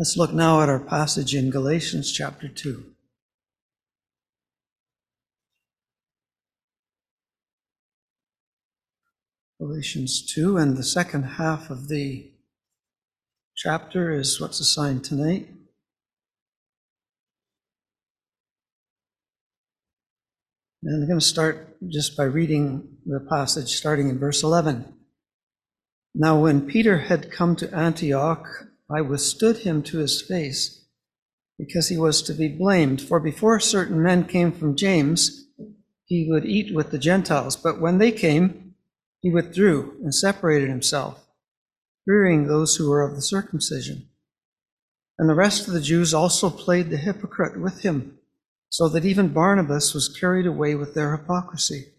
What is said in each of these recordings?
Let's look now at our passage in Galatians chapter 2. Galatians 2, and the second half of the chapter is what's assigned tonight. And I'm going to start just by reading the passage starting in verse 11. Now, when Peter had come to Antioch, I withstood him to his face because he was to be blamed. For before certain men came from James, he would eat with the Gentiles. But when they came, he withdrew and separated himself, fearing those who were of the circumcision. And the rest of the Jews also played the hypocrite with him, so that even Barnabas was carried away with their hypocrisy.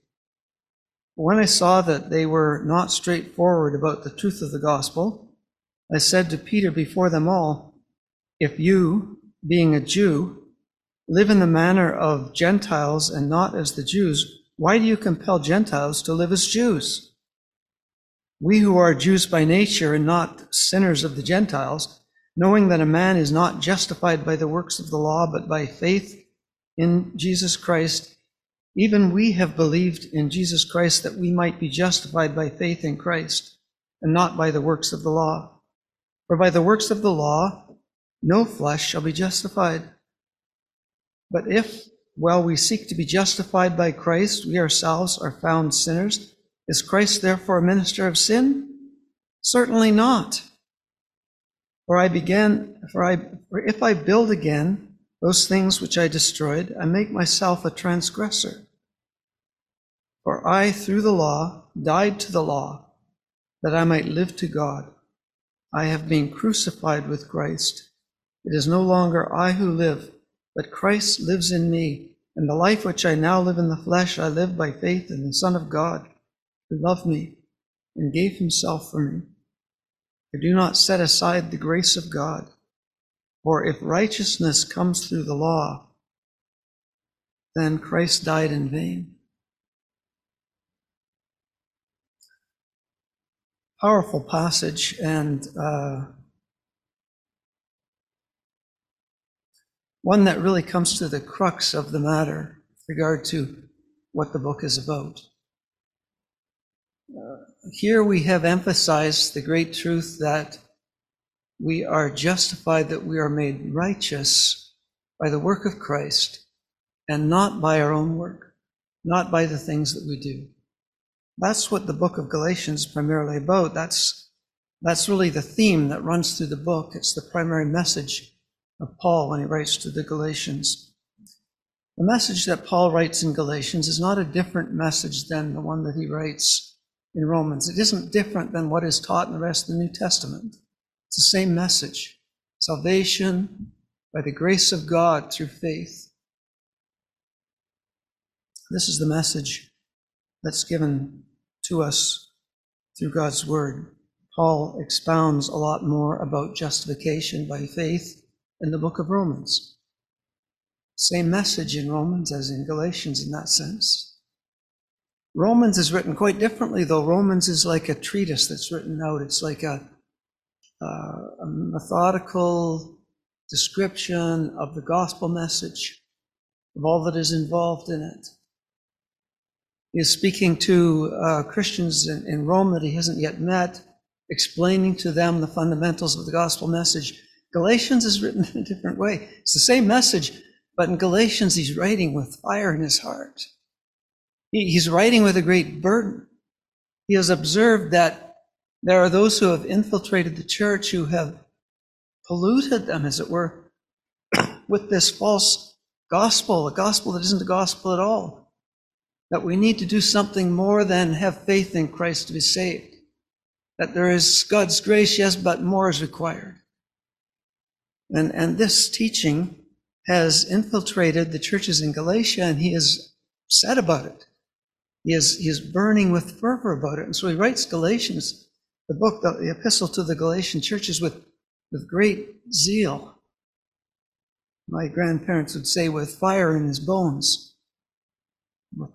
But When I saw that they were not straightforward about the truth of the gospel, I said to Peter before them all, If you, being a Jew, live in the manner of Gentiles and not as the Jews, why do you compel Gentiles to live as Jews? We who are Jews by nature and not sinners of the Gentiles, knowing that a man is not justified by the works of the law, but by faith in Jesus Christ, even we have believed in Jesus Christ that we might be justified by faith in Christ and not by the works of the law. For by the works of the law, no flesh shall be justified. But if, while we seek to be justified by Christ, we ourselves are found sinners, is Christ therefore a minister of sin? Certainly not. For I began, for I, for if I build again those things which I destroyed, I make myself a transgressor. For I, through the law, died to the law, that I might live to God. I have been crucified with Christ. It is no longer I who live, but Christ lives in me. And the life which I now live in the flesh, I live by faith in the Son of God, who loved me and gave himself for me. I do not set aside the grace of God. For if righteousness comes through the law, then Christ died in vain. Powerful passage and uh, one that really comes to the crux of the matter with regard to what the book is about. Uh, here we have emphasized the great truth that we are justified, that we are made righteous by the work of Christ and not by our own work, not by the things that we do. That's what the book of Galatians is primarily about. That's, that's really the theme that runs through the book. It's the primary message of Paul when he writes to the Galatians. The message that Paul writes in Galatians is not a different message than the one that he writes in Romans. It isn't different than what is taught in the rest of the New Testament. It's the same message salvation by the grace of God through faith. This is the message that's given to us through God's Word. Paul expounds a lot more about justification by faith in the book of Romans. Same message in Romans as in Galatians in that sense. Romans is written quite differently, though. Romans is like a treatise that's written out. It's like a, uh, a methodical description of the gospel message, of all that is involved in it. Is speaking to uh, Christians in, in Rome that he hasn't yet met, explaining to them the fundamentals of the gospel message. Galatians is written in a different way. It's the same message, but in Galatians, he's writing with fire in his heart. He, he's writing with a great burden. He has observed that there are those who have infiltrated the church who have polluted them, as it were, with this false gospel, a gospel that isn't a gospel at all that we need to do something more than have faith in Christ to be saved. That there is God's grace, yes, but more is required. And, and this teaching has infiltrated the churches in Galatia, and he is sad about it. He is, he is burning with fervor about it. And so he writes Galatians, the book, the, the epistle to the Galatian churches, with, with great zeal. My grandparents would say, with fire in his bones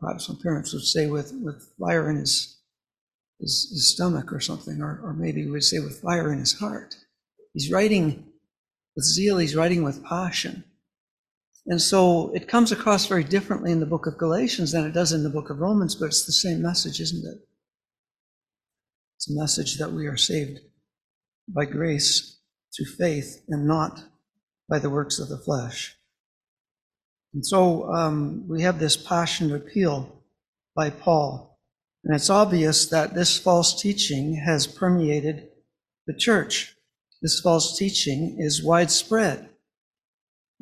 perhaps some parents would say with, with fire in his, his, his stomach or something, or, or maybe we would say with fire in his heart. He's writing with zeal, he's writing with passion. And so it comes across very differently in the book of Galatians than it does in the book of Romans, but it's the same message, isn't it? It's a message that we are saved by grace through faith and not by the works of the flesh. And so um, we have this passionate appeal by Paul. And it's obvious that this false teaching has permeated the church. This false teaching is widespread.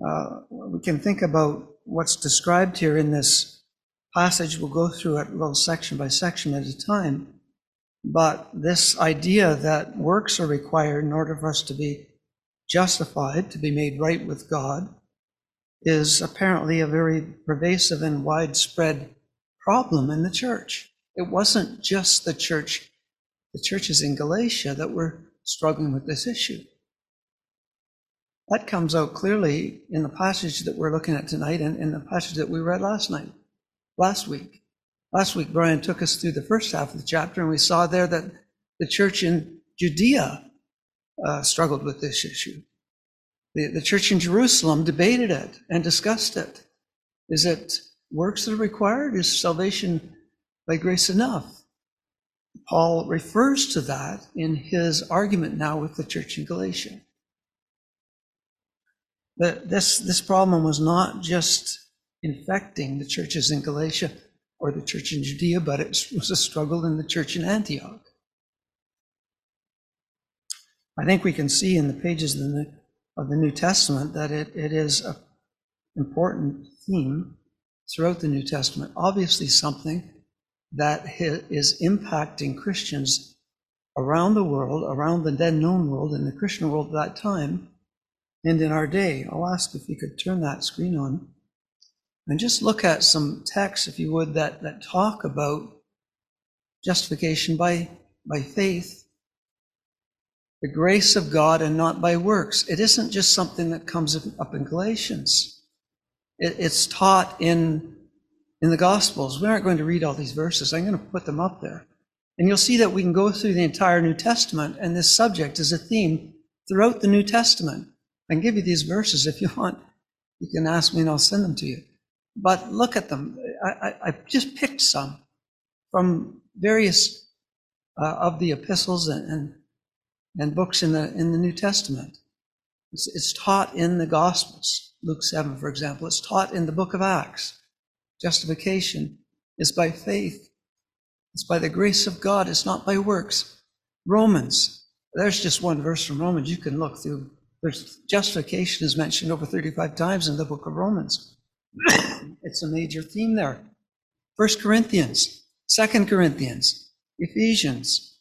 Uh, we can think about what's described here in this passage. We'll go through it little section by section at a time. But this idea that works are required in order for us to be justified, to be made right with God, is apparently a very pervasive and widespread problem in the church. It wasn't just the church, the churches in Galatia that were struggling with this issue. That comes out clearly in the passage that we're looking at tonight and in the passage that we read last night, last week. Last week, Brian took us through the first half of the chapter, and we saw there that the church in Judea uh, struggled with this issue. The, the church in Jerusalem debated it and discussed it. Is it works that are required? Is salvation by grace enough? Paul refers to that in his argument now with the church in Galatia. That this, this problem was not just infecting the churches in Galatia or the church in Judea, but it was a struggle in the church in Antioch. I think we can see in the pages of the, of the New Testament that it, it is an important theme throughout the New Testament. Obviously, something that is impacting Christians around the world, around the then known world, in the Christian world at that time, and in our day. I'll ask if you could turn that screen on and just look at some texts, if you would, that, that talk about justification by, by faith, the grace of God, and not by works. It isn't just something that comes up in Galatians. It, it's taught in in the Gospels. We aren't going to read all these verses. I'm going to put them up there. And you'll see that we can go through the entire New Testament, and this subject is a theme throughout the New Testament. I can give you these verses if you want. You can ask me and I'll send them to you. But look at them. I, I, I just picked some from various uh, of the epistles and, and, and, books in the, in the New Testament. It's, it's taught in the Gospels. Luke 7, for example. It's taught in the book of Acts. Justification is by faith. It's by the grace of God. It's not by works. Romans. There's just one verse from Romans you can look through. There's justification is mentioned over 35 times in the book of Romans. it's a major theme there. First Corinthians, Second Corinthians, Ephesians,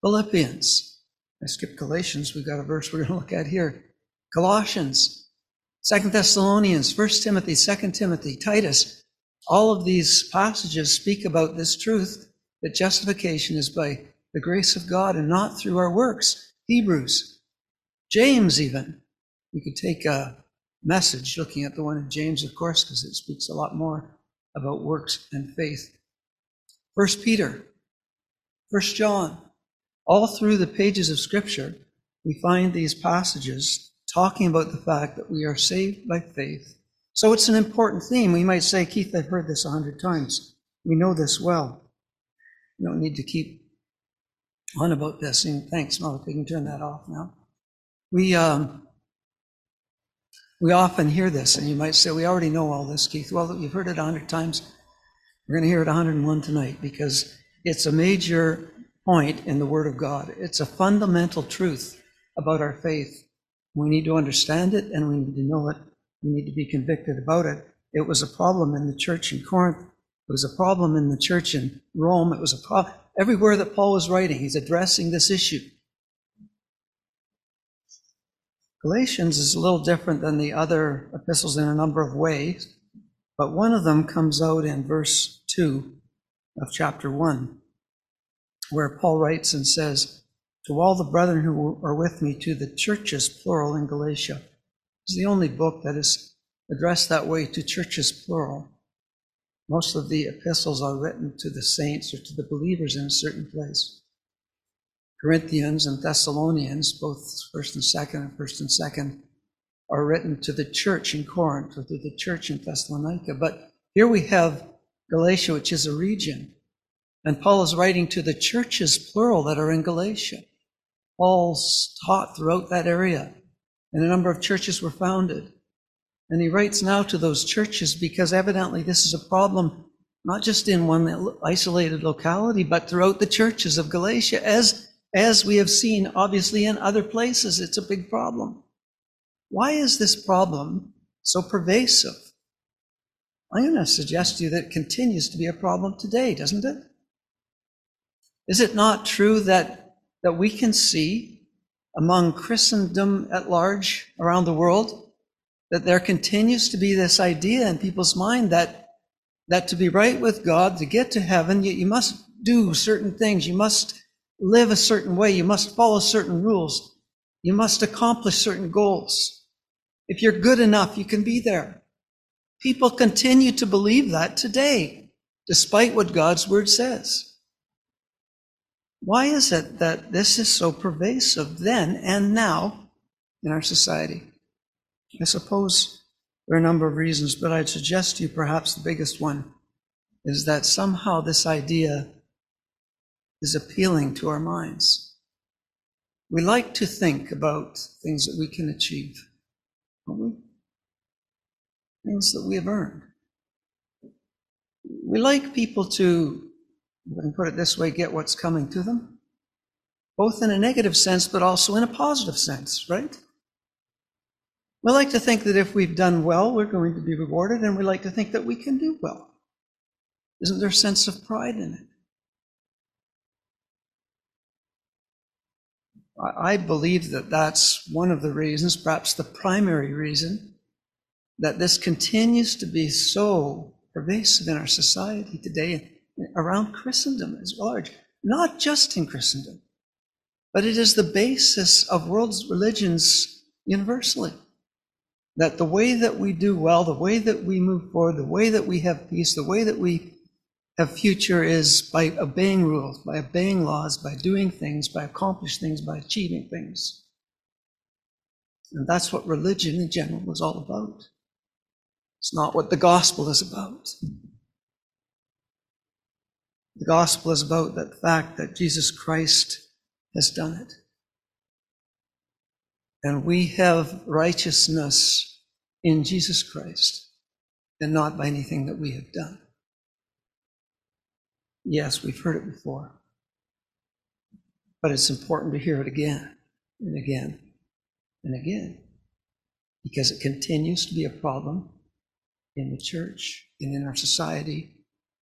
Philippians. I skipped Galatians. We've got a verse we're going to look at here. Colossians, Second Thessalonians, First Timothy, Second Timothy, Titus, all of these passages speak about this truth that justification is by the grace of God and not through our works. Hebrews, James, even. We could take a message looking at the one in James, of course, because it speaks a lot more about works and faith. First Peter, First John, all through the pages of Scripture, we find these passages talking about the fact that we are saved by faith. So it's an important theme. We might say, Keith, I've heard this a hundred times. We know this well. We don't need to keep on about this. And thanks, Mel, if we can turn that off now. We, um, we often hear this, and you might say, We already know all this, Keith. Well, you've heard it a hundred times. We're going to hear it 101 tonight because it's a major point in the Word of God. It's a fundamental truth about our faith. We need to understand it and we need to know it. We need to be convicted about it. It was a problem in the church in Corinth. It was a problem in the church in Rome. It was a problem everywhere that Paul was writing. He's addressing this issue. Galatians is a little different than the other epistles in a number of ways, but one of them comes out in verse 2 of chapter 1, where Paul writes and says, to all the brethren who are with me, to the churches, plural, in Galatia. It's the only book that is addressed that way to churches, plural. Most of the epistles are written to the saints or to the believers in a certain place. Corinthians and Thessalonians, both first and second and first and second, are written to the church in Corinth or to the church in Thessalonica. But here we have Galatia, which is a region. And Paul is writing to the churches, plural, that are in Galatia. Paul's taught throughout that area, and a number of churches were founded. And he writes now to those churches because evidently this is a problem not just in one isolated locality, but throughout the churches of Galatia, as, as we have seen obviously in other places. It's a big problem. Why is this problem so pervasive? I'm going to suggest to you that it continues to be a problem today, doesn't it? Is it not true that, that we can see among Christendom at large around the world that there continues to be this idea in people's mind that, that to be right with God, to get to heaven, you, you must do certain things. You must live a certain way. You must follow certain rules. You must accomplish certain goals. If you're good enough, you can be there. People continue to believe that today, despite what God's word says. Why is it that this is so pervasive then and now in our society? I suppose there are a number of reasons, but I'd suggest to you perhaps the biggest one is that somehow this idea is appealing to our minds. We like to think about things that we can achieve, don't we? Things that we have earned. We like people to, I can put it this way, get what's coming to them, both in a negative sense, but also in a positive sense, right? We like to think that if we've done well, we're going to be rewarded, and we like to think that we can do well. Isn't there a sense of pride in it? I believe that that's one of the reasons, perhaps the primary reason, that this continues to be so pervasive in our society today, around Christendom as large, not just in Christendom, but it is the basis of world religions universally that the way that we do well, the way that we move forward, the way that we have peace, the way that we have future is by obeying rules, by obeying laws, by doing things, by accomplishing things, by achieving things. And that's what religion in general is all about. It's not what the gospel is about. The gospel is about the fact that Jesus Christ has done it. And we have righteousness in Jesus Christ and not by anything that we have done. Yes, we've heard it before, but it's important to hear it again and again and again because it continues to be a problem in the church and in our society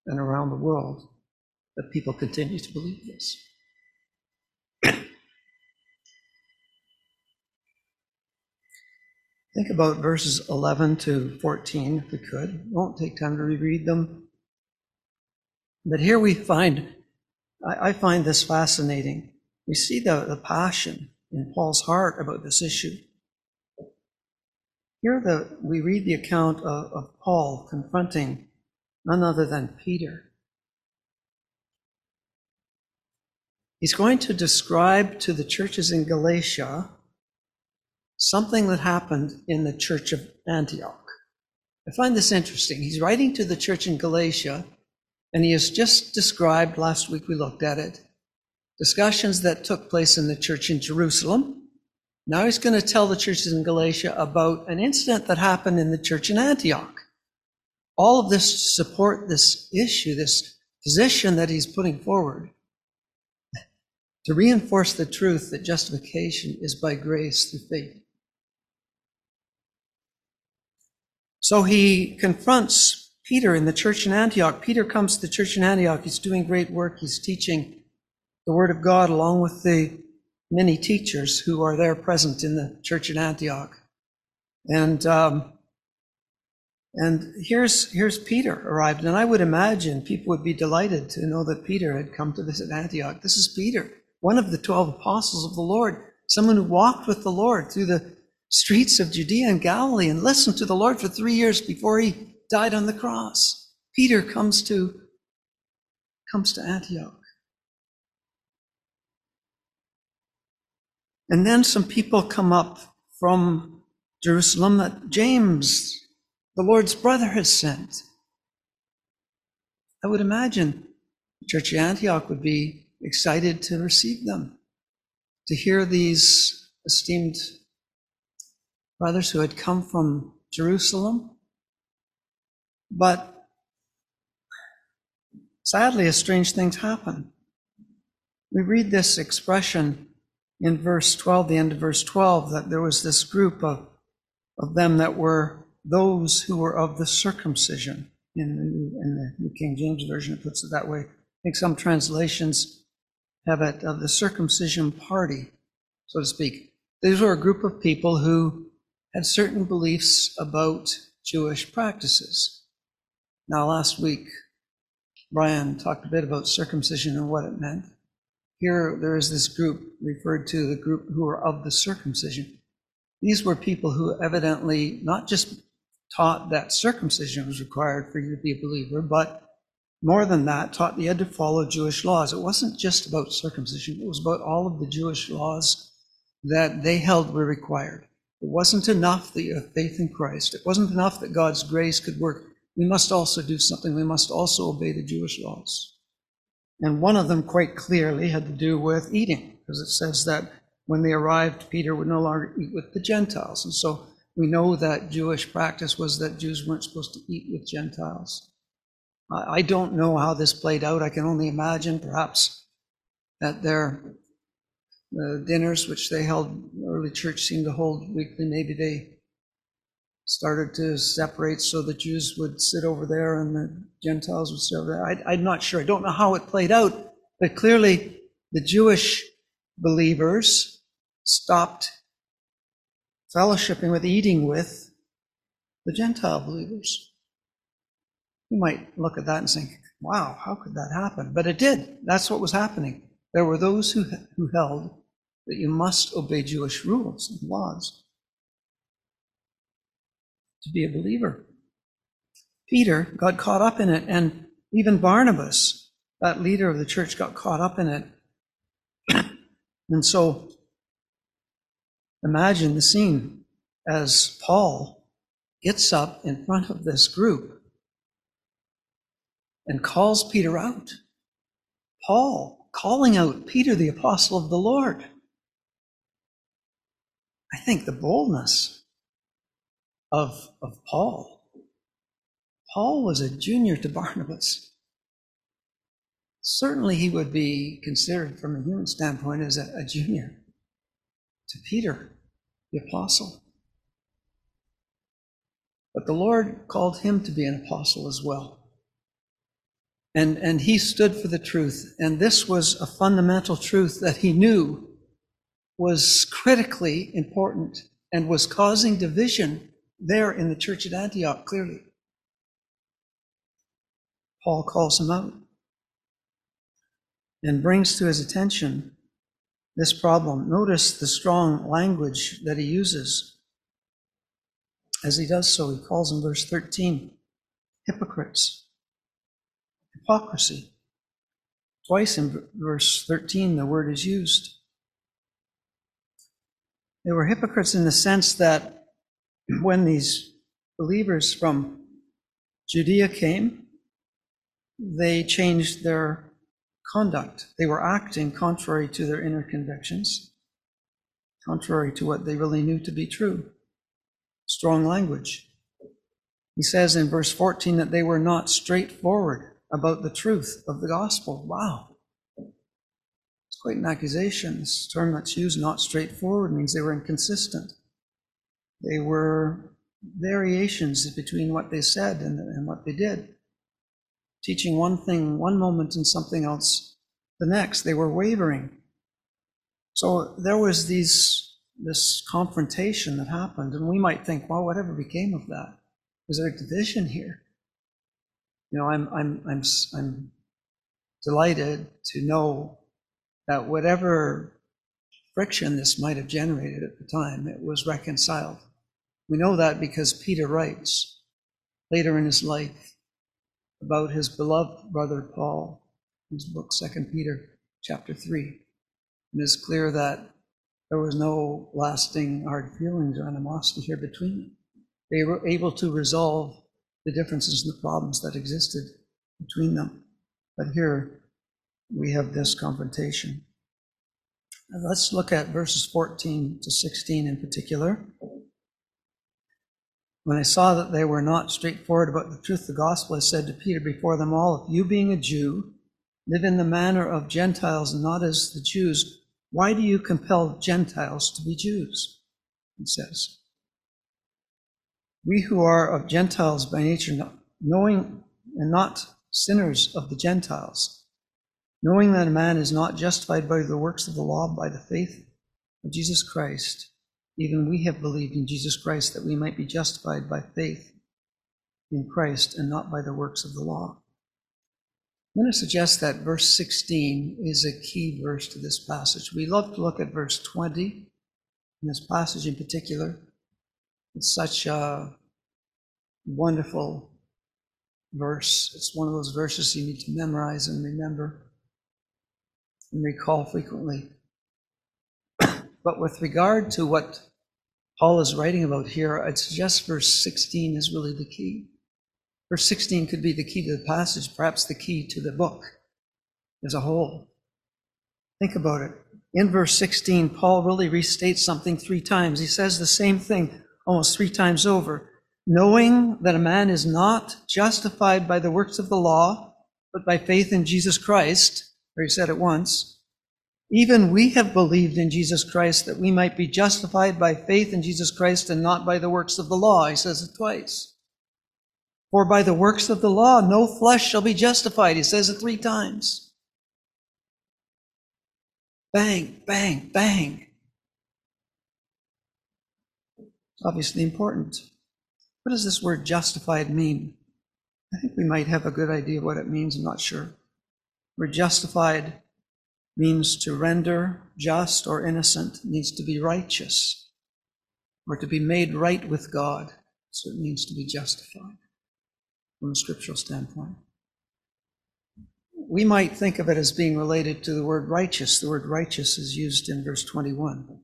and around the world that people continue to believe this. Think about verses 11 to 14, if we could. won't take time to reread them. But here we find, I, I find this fascinating. We see the, the passion in Paul's heart about this issue. Here the, we read the account of, of Paul confronting none other than Peter. He's going to describe to the churches in Galatia something that happened in the church of Antioch. I find this interesting. He's writing to the church in Galatia, and he has just described, last week we looked at it, discussions that took place in the church in Jerusalem. Now he's going to tell the churches in Galatia about an incident that happened in the church in Antioch. All of this support this issue, this position that he's putting forward, to reinforce the truth that justification is by grace through faith. So he confronts Peter in the church in Antioch. Peter comes to the church in Antioch. He's doing great work. He's teaching the Word of God along with the many teachers who are there present in the church in Antioch. And um, and here's here's Peter arrived, and I would imagine people would be delighted to know that Peter had come to visit Antioch. This is Peter, one of the twelve apostles of the Lord, someone who walked with the Lord through the streets of Judea and Galilee and listened to the Lord for three years before he died on the cross. Peter comes to, comes to Antioch. And then some people come up from Jerusalem that James, the Lord's brother, has sent. I would imagine the church of Antioch would be excited to receive them, to hear these esteemed brothers who had come from Jerusalem. But sadly, a strange thing's happened. We read this expression in verse 12, the end of verse 12, that there was this group of, of them that were those who were of the circumcision. In the, in the New King James Version, it puts it that way. I think some translations have it of the circumcision party, so to speak. These were a group of people who had certain beliefs about Jewish practices. Now, last week, Brian talked a bit about circumcision and what it meant. Here, there is this group referred to the group who are of the circumcision. These were people who evidently not just taught that circumcision was required for you to be a believer, but more than that, taught you had to follow Jewish laws. It wasn't just about circumcision, it was about all of the Jewish laws that they held were required. It wasn't enough that you have faith in Christ. It wasn't enough that God's grace could work. We must also do something. We must also obey the Jewish laws. And one of them quite clearly had to do with eating, because it says that when they arrived, Peter would no longer eat with the Gentiles. And so we know that Jewish practice was that Jews weren't supposed to eat with Gentiles. I don't know how this played out. I can only imagine perhaps at their uh, dinners, which they held, early church seemed to hold weekly, maybe they started to separate so the Jews would sit over there and the Gentiles would sit over there. I, am not sure. I don't know how it played out, but clearly the Jewish believers stopped fellowshipping with, eating with the Gentile believers. You might look at that and think, wow, how could that happen? But it did. That's what was happening. There were those who, who held that you must obey Jewish rules and laws to be a believer. Peter got caught up in it, and even Barnabas, that leader of the church, got caught up in it. and so, imagine the scene as Paul gets up in front of this group and calls Peter out. Paul calling out Peter, the apostle of the Lord. I think the boldness of, of Paul. Paul was a junior to Barnabas. Certainly, he would be considered from a human standpoint as a, a junior to Peter, the apostle. But the Lord called him to be an apostle as well. And, and he stood for the truth. And this was a fundamental truth that he knew was critically important and was causing division there in the church at Antioch, clearly. Paul calls him out and brings to his attention this problem. Notice the strong language that he uses. As he does so, he calls in verse 13 hypocrites, hypocrisy. Twice in verse 13, the word is used. They were hypocrites in the sense that when these believers from Judea came, they changed their conduct. They were acting contrary to their inner convictions, contrary to what they really knew to be true. Strong language. He says in verse 14 that they were not straightforward about the truth of the gospel. Wow. It's quite an accusation. This term that's used, not straightforward, means they were inconsistent. They were variations between what they said and, and what they did. Teaching one thing one moment and something else the next. They were wavering. So there was these this confrontation that happened, and we might think, well, whatever became of that? Is there a division here? You know, I'm I'm I'm I'm delighted to know that whatever friction this might have generated at the time, it was reconciled. We know that because Peter writes later in his life about his beloved brother Paul, in his book, 2 Peter chapter 3. And it's clear that There was no lasting hard feelings or animosity here between them. They were able to resolve the differences and the problems that existed between them. But here we have this confrontation. Let's look at verses 14 to 16 in particular. When I saw that they were not straightforward about the truth of the gospel, I said to Peter before them all, If you, being a Jew, live in the manner of Gentiles and not as the Jews, why do you compel Gentiles to be Jews? He says. We who are of Gentiles by nature, knowing and not sinners of the Gentiles, knowing that a man is not justified by the works of the law, by the faith of Jesus Christ, even we have believed in Jesus Christ that we might be justified by faith in Christ and not by the works of the law. I'm going to suggest that verse 16 is a key verse to this passage. We love to look at verse 20 in this passage in particular. It's such a wonderful verse. It's one of those verses you need to memorize and remember and recall frequently. but with regard to what Paul is writing about here, I'd suggest verse 16 is really the key. Verse 16 could be the key to the passage, perhaps the key to the book as a whole. Think about it. In verse 16, Paul really restates something three times. He says the same thing almost three times over. Knowing that a man is not justified by the works of the law, but by faith in Jesus Christ, or he said it once, even we have believed in Jesus Christ that we might be justified by faith in Jesus Christ and not by the works of the law. He says it twice. For by the works of the law, no flesh shall be justified. He says it three times. Bang, bang, bang. It's obviously important. What does this word justified mean? I think we might have a good idea what it means. I'm not sure. We're justified means to render just or innocent, needs to be righteous, or to be made right with God. So it means to be justified from a scriptural standpoint. We might think of it as being related to the word righteous. The word righteous is used in verse 21.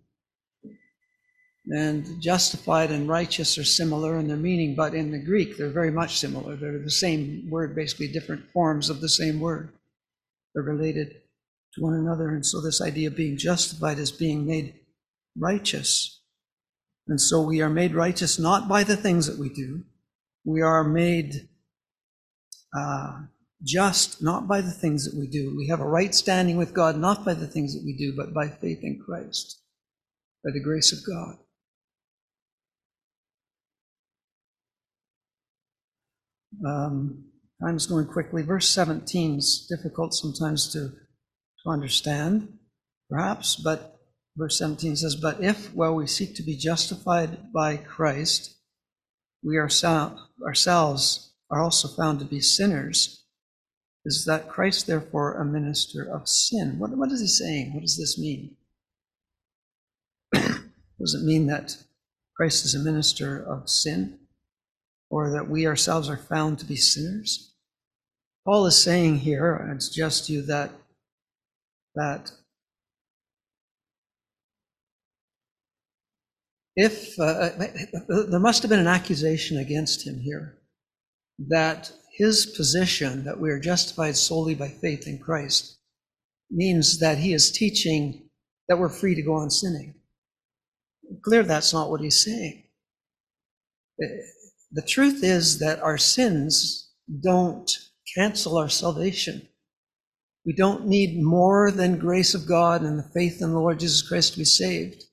And justified and righteous are similar in their meaning, but in the Greek, they're very much similar. They're the same word, basically different forms of the same word. They're related to one another. And so, this idea of being justified is being made righteous. And so, we are made righteous not by the things that we do, we are made uh, just not by the things that we do. We have a right standing with God not by the things that we do, but by faith in Christ, by the grace of God. Um, time's going quickly. Verse 17 is difficult sometimes to to understand, perhaps, but verse 17 says, But if, while we seek to be justified by Christ, we ourselves are also found to be sinners, is that Christ, therefore, a minister of sin? What, what is he saying? What does this mean? does it mean that Christ is a minister of sin? Or that we ourselves are found to be sinners? Paul is saying here, I suggest to you that that if uh, uh, there must have been an accusation against him here that his position that we are justified solely by faith in Christ means that he is teaching that we're free to go on sinning. Clear that's not what he's saying. The truth is that our sins don't cancel our salvation. We don't need more than grace of God and the faith in the Lord Jesus Christ to be saved.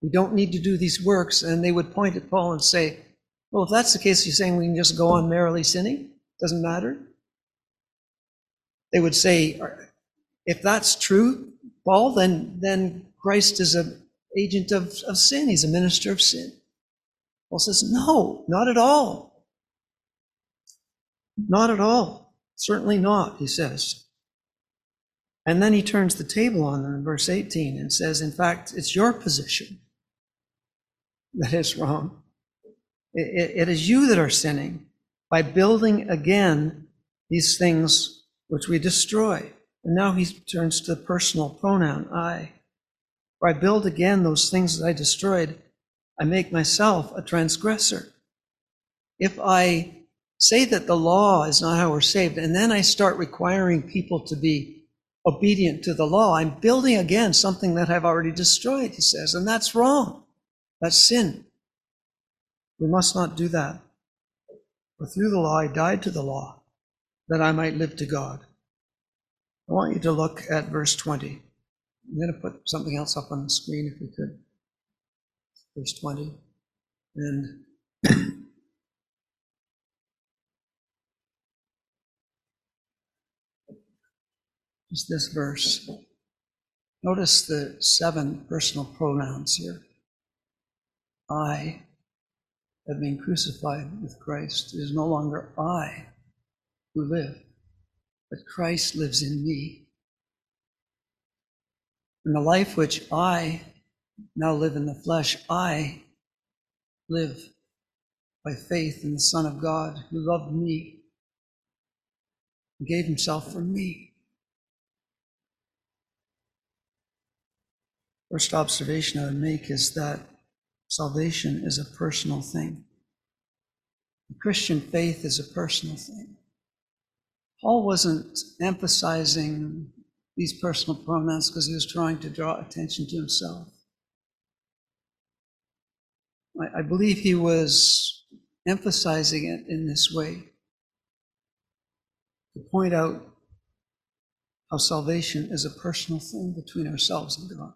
We don't need to do these works. And they would point at Paul and say, well, if that's the case, you're saying we can just go on merrily sinning? Doesn't matter? They would say, if that's true, Paul, then, then Christ is an agent of, of sin. He's a minister of sin. Paul says, no, not at all. Not at all. Certainly not, he says. And then he turns the table on them in verse 18 and says, in fact, it's your position that is wrong. it, it is you that are sinning by building again these things which we destroy. And now he turns to the personal pronoun, I. or I build again those things that I destroyed, I make myself a transgressor. If I say that the law is not how we're saved, and then I start requiring people to be obedient to the law, I'm building again something that I've already destroyed, he says, and that's wrong. That's sin. We must not do that. For through the law I died to the law, that I might live to God. I want you to look at verse 20. I'm going to put something else up on the screen if we could. Verse 20. And just this verse. Notice the seven personal pronouns here. I have been crucified with Christ. It is no longer I who live, but Christ lives in me. And the life which I now live in the flesh, I live by faith in the Son of God who loved me and gave himself for me. First observation I would make is that salvation is a personal thing. The Christian faith is a personal thing. Paul wasn't emphasizing these personal pronouns because he was trying to draw attention to himself. I, I believe he was emphasizing it in this way to point out how salvation is a personal thing between ourselves and God.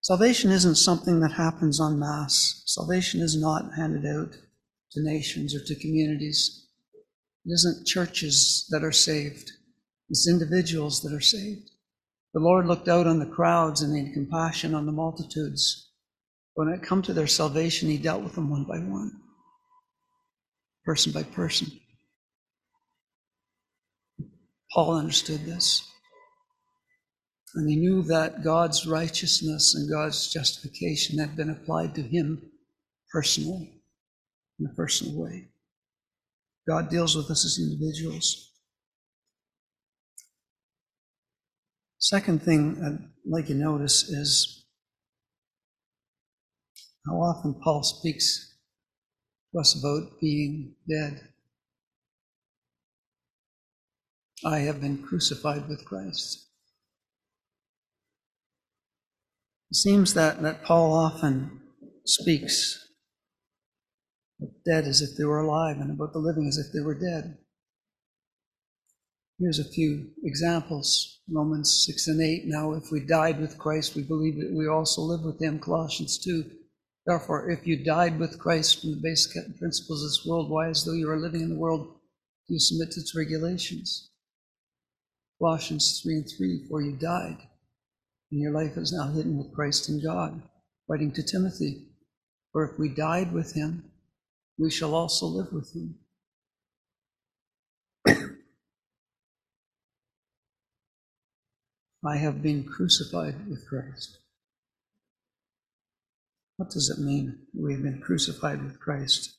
Salvation isn't something that happens en masse. Salvation is not handed out to nations or to communities. It isn't churches that are saved. It's individuals that are saved. The Lord looked out on the crowds and had compassion on the multitudes. When it come to their salvation, he dealt with them one by one, person by person. Paul understood this. And he knew that God's righteousness and God's justification had been applied to him personally, in a personal way. God deals with us as individuals. Second thing I'd like you to notice is how often Paul speaks to us about being dead. I have been crucified with Christ. It seems that, that Paul often speaks of dead as if they were alive and about the living as if they were dead. Here's a few examples Romans 6 and 8. Now, if we died with Christ, we believe that we also live with him. Colossians 2. Therefore, if you died with Christ from the basic principles of this world, why, as though you were living in the world, do you submit to its regulations? Colossians 3 and 3. For you died, and your life is now hidden with Christ in God. Writing to Timothy. For if we died with him, we shall also live with him. I have been crucified with Christ. What does it mean? We have been crucified with Christ.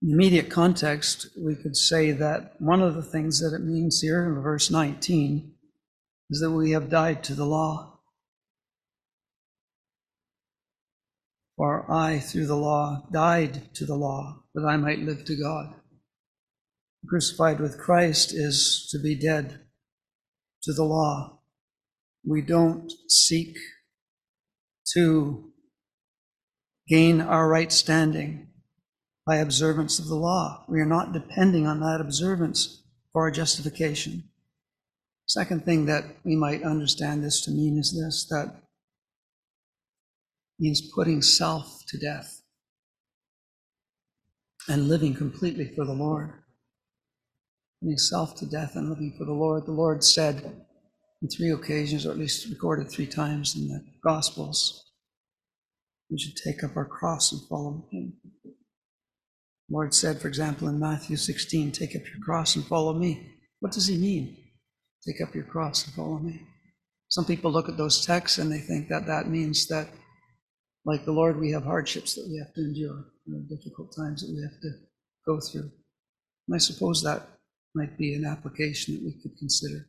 In the immediate context, we could say that one of the things that it means here in verse 19 is that we have died to the law. For I, through the law, died to the law that I might live to God. Crucified with Christ is to be dead to the law. We don't seek to gain our right standing by observance of the law. We are not depending on that observance for our justification. Second thing that we might understand this to mean is this that means putting self to death and living completely for the Lord putting self to death and living for the Lord. The Lord said on three occasions, or at least recorded three times in the Gospels, we should take up our cross and follow Him. The Lord said, for example, in Matthew 16, take up your cross and follow me. What does He mean? Take up your cross and follow me. Some people look at those texts and they think that that means that, like the Lord, we have hardships that we have to endure, difficult times that we have to go through. And I suppose that might be an application that we could consider.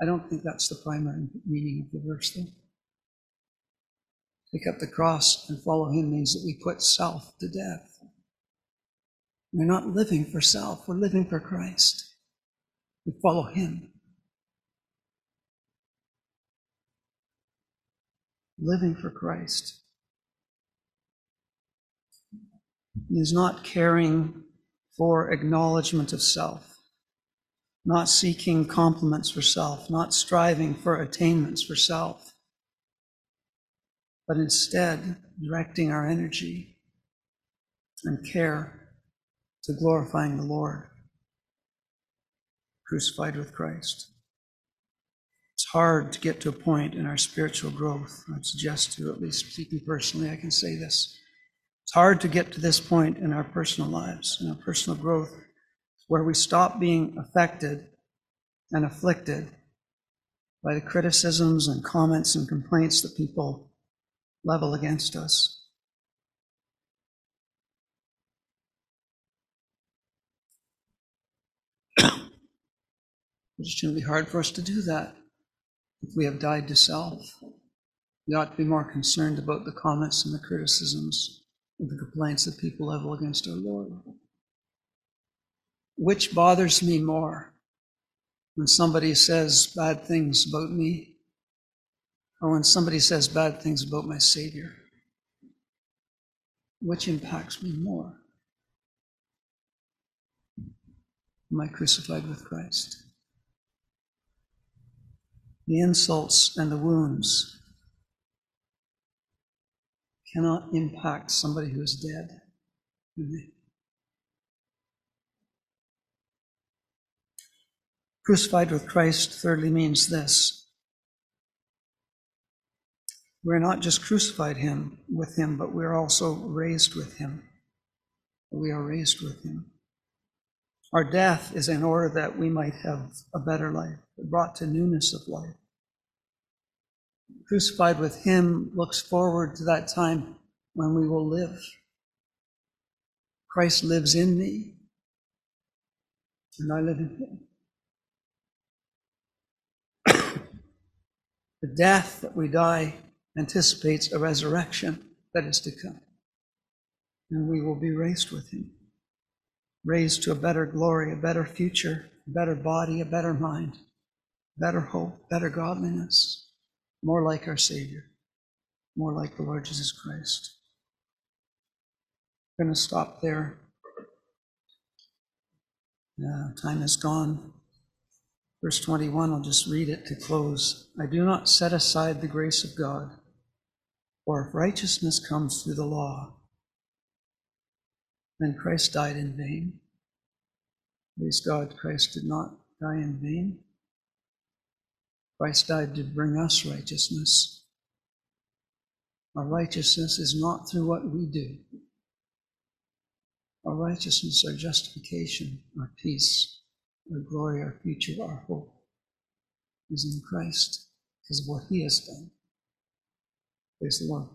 I don't think that's the primary meaning of the verse, though. Pick up the cross and follow him means that we put self to death. We're not living for self, we're living for Christ. We follow him. Living for Christ is not caring for acknowledgement of self, not seeking compliments for self, not striving for attainments for self, but instead directing our energy and care to glorifying the Lord, crucified with Christ. It's hard to get to a point in our spiritual growth. I'd suggest to, at least speaking personally, I can say this. It's hard to get to this point in our personal lives, in our personal growth, where we stop being affected and afflicted by the criticisms and comments and complaints that people level against us. It's going to be hard for us to do that if we have died to self. We ought to be more concerned about the comments and the criticisms and the complaints that people level against our Lord. Which bothers me more? When somebody says bad things about me, or when somebody says bad things about my Savior? Which impacts me more? Am I crucified with Christ? The insults and the wounds cannot impact somebody who is dead, do they? Crucified with Christ, thirdly, means this. We're not just crucified him with him, but we're also raised with him. We are raised with him. Our death is in order that we might have a better life, brought to newness of life. Crucified with him looks forward to that time when we will live. Christ lives in me, and I live in him. The death that we die anticipates a resurrection that is to come, and we will be raised with him raised to a better glory, a better future, a better body, a better mind, better hope, better godliness, more like our Savior, more like the Lord Jesus Christ. I'm going to stop there. Uh, time is gone. Verse 21, I'll just read it to close. I do not set aside the grace of God, for if righteousness comes through the law, then Christ died in vain. Praise God, Christ did not die in vain. Christ died to bring us righteousness. Our righteousness is not through what we do. Our righteousness, our justification, our peace, our glory, our future, our hope is in Christ of what He has done. Praise the Lord.